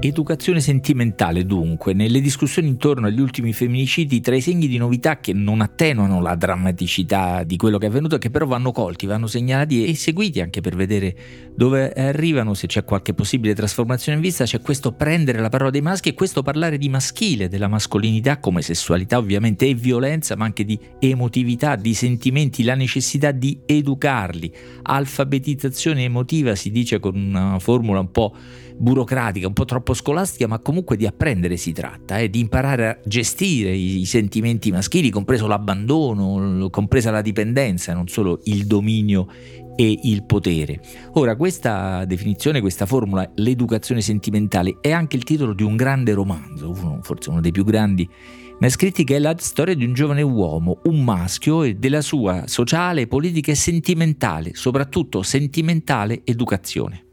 Educazione sentimentale dunque, nelle discussioni intorno agli ultimi femminicidi, tra i segni di novità che non attenuano la drammaticità di quello che è avvenuto, che però vanno colti, vanno segnalati e seguiti anche per vedere dove arrivano, se c'è qualche possibile trasformazione in vista, c'è questo prendere la parola dei maschi e questo parlare di maschile, della mascolinità come sessualità ovviamente e violenza, ma anche di emotività, di sentimenti, la necessità di educarli. Alfabetizzazione emotiva si dice con una formula un po' burocratica, un po' troppo scolastica, ma comunque di apprendere si tratta, eh, di imparare a gestire i, i, sentimenti maschili, compreso l'abbandono, compresa la dipendenza, non solo il dominio e il potere. Ora, questa definizione, questa formula, l'educazione sentimentale, è anche il titolo di un grande romanzo, uno, forse uno dei più grandi mai scritti, che è la storia di un giovane uomo, un maschio e della sua sociale, politica e sentimentale, soprattutto sentimentale educazione.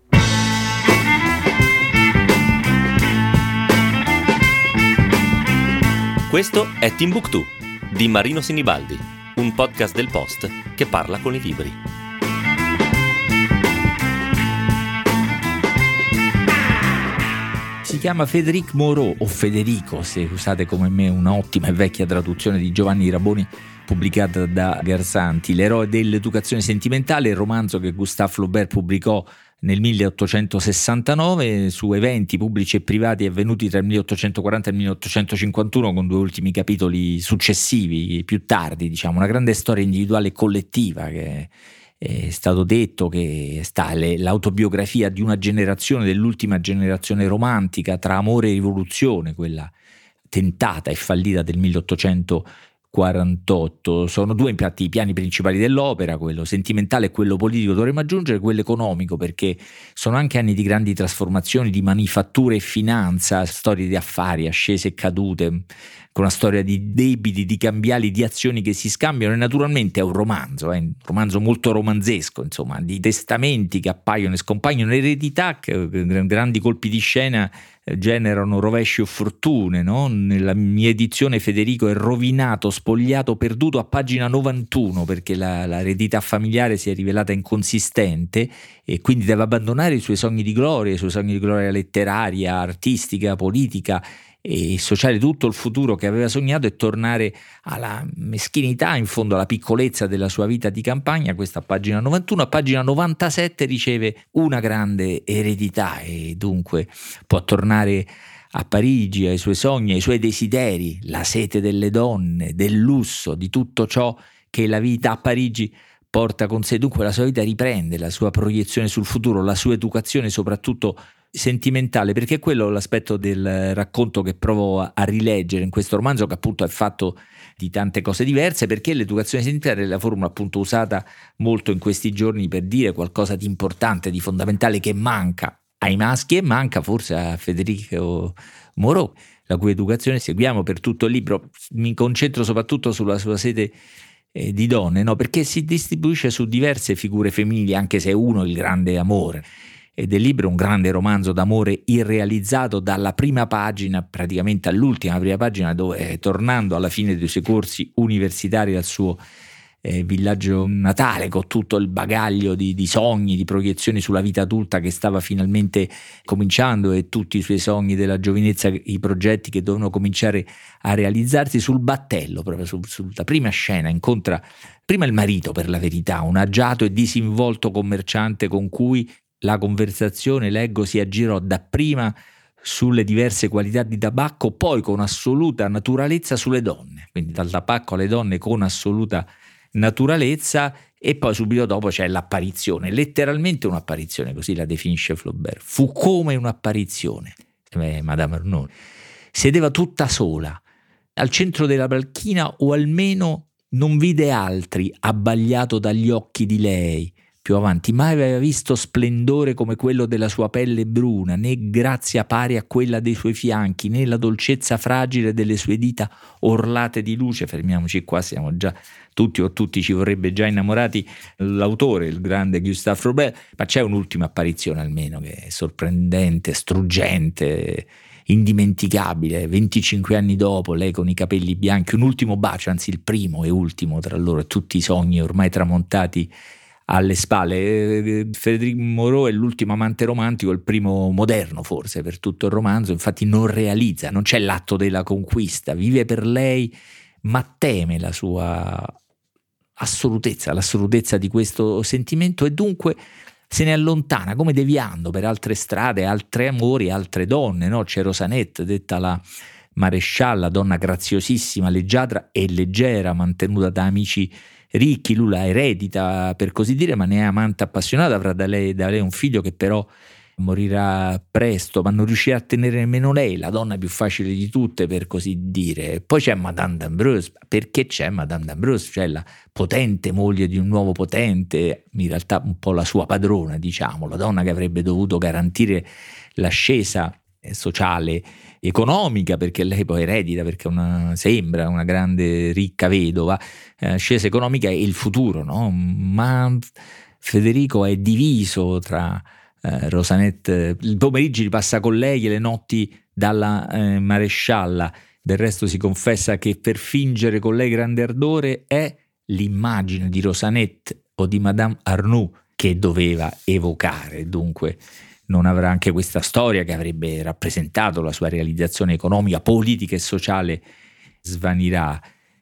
Questo è Timbuktu di Marino Sinibaldi, un podcast del Post che parla con i libri. Si chiama Federic Moreau o Federico, se usate come me un'ottima e vecchia traduzione di Giovanni Raboni pubblicata da Garzanti, L'eroe dell'educazione sentimentale, il romanzo che Gustave Flaubert pubblicò nel 1869 su eventi pubblici e privati avvenuti tra il 1840 e il 1851 con due ultimi capitoli successivi, più tardi, diciamo, una grande storia individuale e collettiva che è stato detto che sta l'autobiografia di una generazione, dell'ultima generazione romantica tra amore e rivoluzione, quella tentata e fallita del 1800 48. Sono due infatti i piani principali dell'opera, quello sentimentale e quello politico dovremmo aggiungere quello economico perché sono anche anni di grandi trasformazioni di manifattura e finanza, storie di affari, ascese e cadute, con una storia di debiti, di cambiali, di azioni che si scambiano e naturalmente è un romanzo, è un romanzo molto romanzesco, insomma, di testamenti che appaiono e scompaiono, eredità, grandi colpi di scena generano rovesci o fortune. No? Nella mia edizione Federico è rovinato, spogliato, perduto a pagina 91 perché la, l'eredità familiare si è rivelata inconsistente e quindi deve abbandonare i suoi sogni di gloria, i suoi sogni di gloria letteraria, artistica, politica e sociale tutto il futuro che aveva sognato e tornare alla meschinità, in fondo alla piccolezza della sua vita di campagna, questa pagina 91, a pagina 97 riceve una grande eredità e dunque può tornare a Parigi, ai suoi sogni, ai suoi desideri, la sete delle donne, del lusso, di tutto ciò che la vita a Parigi porta con sé. Dunque la sua vita riprende, la sua proiezione sul futuro, la sua educazione soprattutto sentimentale, perché è quello l'aspetto del racconto che provo a, rileggere in questo romanzo, che appunto è fatto di tante cose diverse, perché l'educazione sentimentale è la formula appunto usata molto in questi giorni per dire qualcosa di importante, di fondamentale che manca ai maschi e manca forse a Federico Moreau, la cui educazione seguiamo per tutto il libro. Mi concentro soprattutto sulla sua sede eh, di donne, no? perché si distribuisce su diverse figure femminili, anche se è uno il grande amore e del libro un grande romanzo d'amore irrealizzato dalla prima pagina praticamente all'ultima prima pagina dove eh, tornando alla fine dei suoi corsi universitari al suo eh, villaggio natale con tutto il bagaglio di, di, sogni, di proiezioni sulla vita adulta che stava finalmente cominciando e tutti i suoi sogni della giovinezza, i progetti che dovevano cominciare a realizzarsi sul battello, proprio su, sulla prima scena, incontra prima il marito per la verità, un agiato e disinvolto commerciante con cui la conversazione, leggo, si aggirò dapprima sulle diverse qualità di tabacco, poi con assoluta naturalezza sulle donne, quindi dal tabacco alle donne con assoluta naturalezza e poi subito dopo c'è l'apparizione, letteralmente un'apparizione, così la definisce Flaubert. Fu come un'apparizione, eh, Madame Arnaud. Sedeva tutta sola, al centro della balchina o almeno non vide altri abbagliato dagli occhi di lei, più avanti, mai aveva visto splendore come quello della sua pelle bruna, né grazia pari a quella dei suoi fianchi, né la dolcezza fragile delle sue dita orlate di luce. Fermiamoci qua, siamo già tutti o tutti ci vorrebbe già innamorati. L'autore, il grande Gustave Flaubert, ma c'è un'ultima apparizione almeno che è sorprendente, struggente, indimenticabile, 25 anni dopo, lei con i capelli bianchi, un ultimo bacio, anzi il primo e ultimo tra loro, tutti i sogni ormai tramontati alle spalle. Eh, Federico Moreau è l'ultimo amante romantico, il primo moderno forse per tutto il romanzo, infatti non realizza, non c'è l'atto della conquista, vive per lei ma teme la sua assolutezza, l'assolutezza di questo sentimento e dunque se ne allontana come deviando per altre strade, altri amori, altre donne. No? C'è Rosanette, detta la marescialla, donna graziosissima, leggiadra e leggera, mantenuta da amici ricchi, lui la eredita per così dire, ma ne è amante appassionata, avrà da lei, da lei un figlio che però morirà presto, ma non riuscirà a tenere nemmeno lei, la donna più facile di tutte per così dire. Poi c'è Madame d'Ambrose, perché c'è Madame d'Ambrose, cioè la potente moglie di un nuovo potente, in realtà un po' la sua padrona, diciamo, la donna che avrebbe dovuto garantire l'ascesa sociale economica perché lei poi eredita perché una, sembra una grande ricca vedova eh, ascesa economica è il futuro no? ma Federico è diviso tra eh, Rosanette, il pomeriggio li passa con lei e le notti dalla eh, marescialla. Del resto si confessa che per fingere con lei grande ardore è l'immagine di Rosanette o di Madame Arnoux che doveva evocare. Dunque non avrà anche questa storia che avrebbe rappresentato la sua realizzazione economica, politica e sociale svanirà.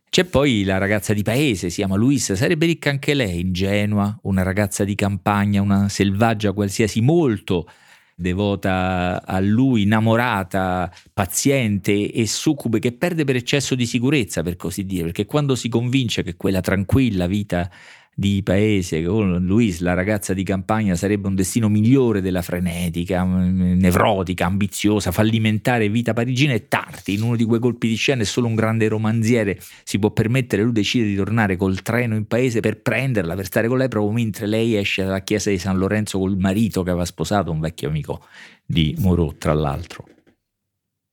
C'è poi la ragazza di paese, si chiama Luisa, sarebbe ricca anche lei, ingenua, una ragazza di campagna, una selvaggia qualsiasi, molto devota a lui, innamorata, paziente e succube che perde per eccesso di sicurezza, per così dire, perché quando si convince che quella tranquilla vita di paese con Louise, la ragazza di campagna, sarebbe un destino migliore della frenetica, mm, nevrotica, ambiziosa, fallimentare vita parigina e tardi, in uno di quei colpi di scena, è solo un grande romanziere. Si può permettere, lui decide di tornare col treno in paese per prenderla, per stare con lei, proprio mentre lei esce dalla chiesa di San Lorenzo col marito che aveva sposato, un vecchio amico di Moreau, tra l'altro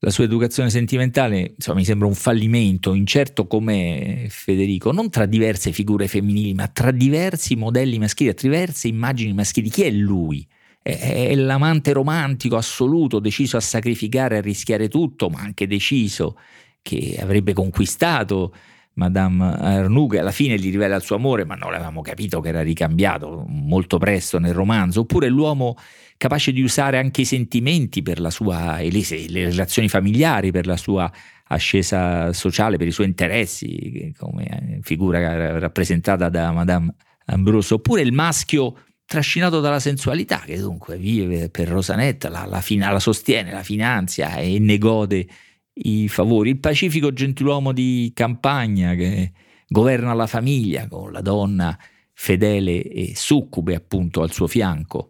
la sua educazione sentimentale insomma, mi sembra un fallimento incerto come Federico, non tra diverse figure femminili, ma tra diversi modelli maschili, tra diverse immagini maschili. Chi è lui? È, l'amante romantico assoluto, deciso a sacrificare, a rischiare tutto, ma anche deciso che avrebbe conquistato Madame Arnoux, che alla fine gli rivela il suo amore, ma non l'avevamo capito che era ricambiato molto presto nel romanzo, oppure l'uomo capace di usare anche i sentimenti per la sua, e le, le relazioni familiari, per la sua ascesa sociale, per i suoi interessi, come figura rappresentata da Madame Ambrose, oppure il maschio trascinato dalla sensualità, che dunque vive per Rosanetta, la, la, la sostiene, la finanzia e ne gode i favori. Il pacifico gentiluomo di campagna che governa la famiglia con la donna fedele e succube appunto al suo fianco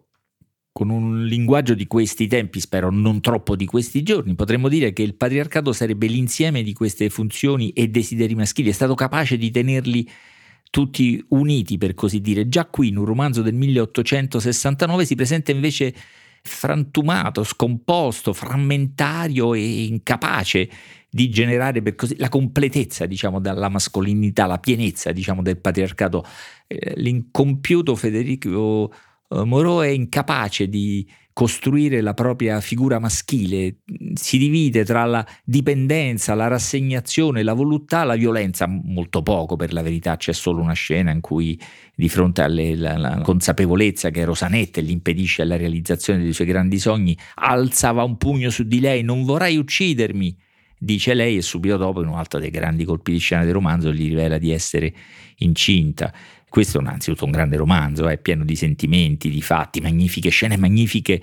con un linguaggio di questi tempi, spero non troppo di questi giorni, potremmo dire che il patriarcato sarebbe l'insieme di queste funzioni e desideri maschili, è stato capace di tenerli tutti uniti, per così dire. Già qui in un romanzo del 1869 si presenta invece frantumato, scomposto, frammentario e incapace di generare così la completezza, diciamo, dalla mascolinità, la pienezza, diciamo, del patriarcato. Eh, l'incompiuto Federico Moreau è incapace di costruire la propria figura maschile, si divide tra la dipendenza, la rassegnazione, la voluttà, la violenza, molto poco per la verità, c'è solo una scena in cui di fronte alla consapevolezza che Rosanette gli impedisce la realizzazione dei suoi grandi sogni, alzava un pugno su di lei, non vorrai uccidermi, dice lei e subito dopo in un altro dei grandi colpi di scena del romanzo gli rivela di essere incinta. Questo è innanzitutto un grande romanzo, è pieno di sentimenti, di fatti, magnifiche scene, magnifiche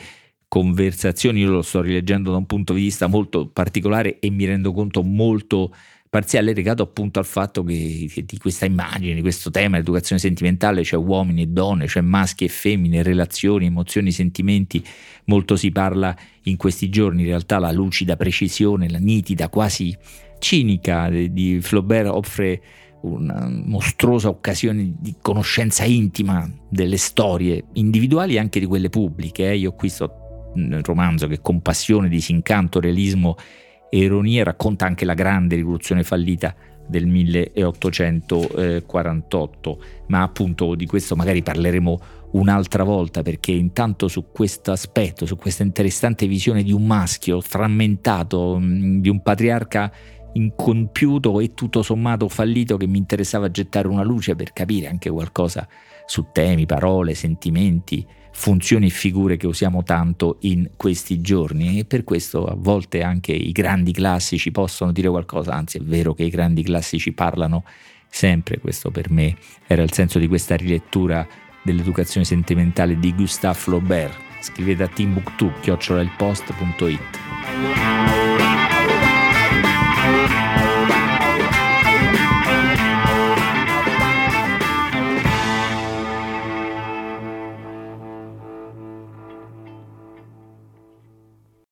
conversazioni. Io lo sto rileggendo da un punto di vista molto particolare e mi rendo conto molto parziale legato appunto al fatto che, che di questa immagine, di questo tema, l'educazione sentimentale, c'è uomini e donne, c'è maschi e femmine, relazioni, emozioni, sentimenti, molto si parla in questi giorni, in realtà la lucida precisione, la nitida, quasi cinica di Flaubert offre una mostruosa occasione di conoscenza intima delle storie individuali e anche di quelle pubbliche. Eh. Io qui sto nel romanzo che con passione, disincanto, realismo e ironia racconta anche la grande rivoluzione fallita del 1848, ma appunto di questo magari parleremo un'altra volta perché intanto su questo aspetto, su questa interessante visione di un maschio frammentato, di un patriarca incompiuto e tutto sommato fallito che mi interessava gettare una luce per capire anche qualcosa su temi, parole, sentimenti, funzioni e figure che usiamo tanto in questi giorni. E per questo a volte anche i grandi classici possono dire qualcosa, anzi è vero che i grandi classici parlano sempre, questo per me era il senso di questa rilettura dell'educazione sentimentale di Gustave Flaubert. Scrivete a timbuktu-ilpost.it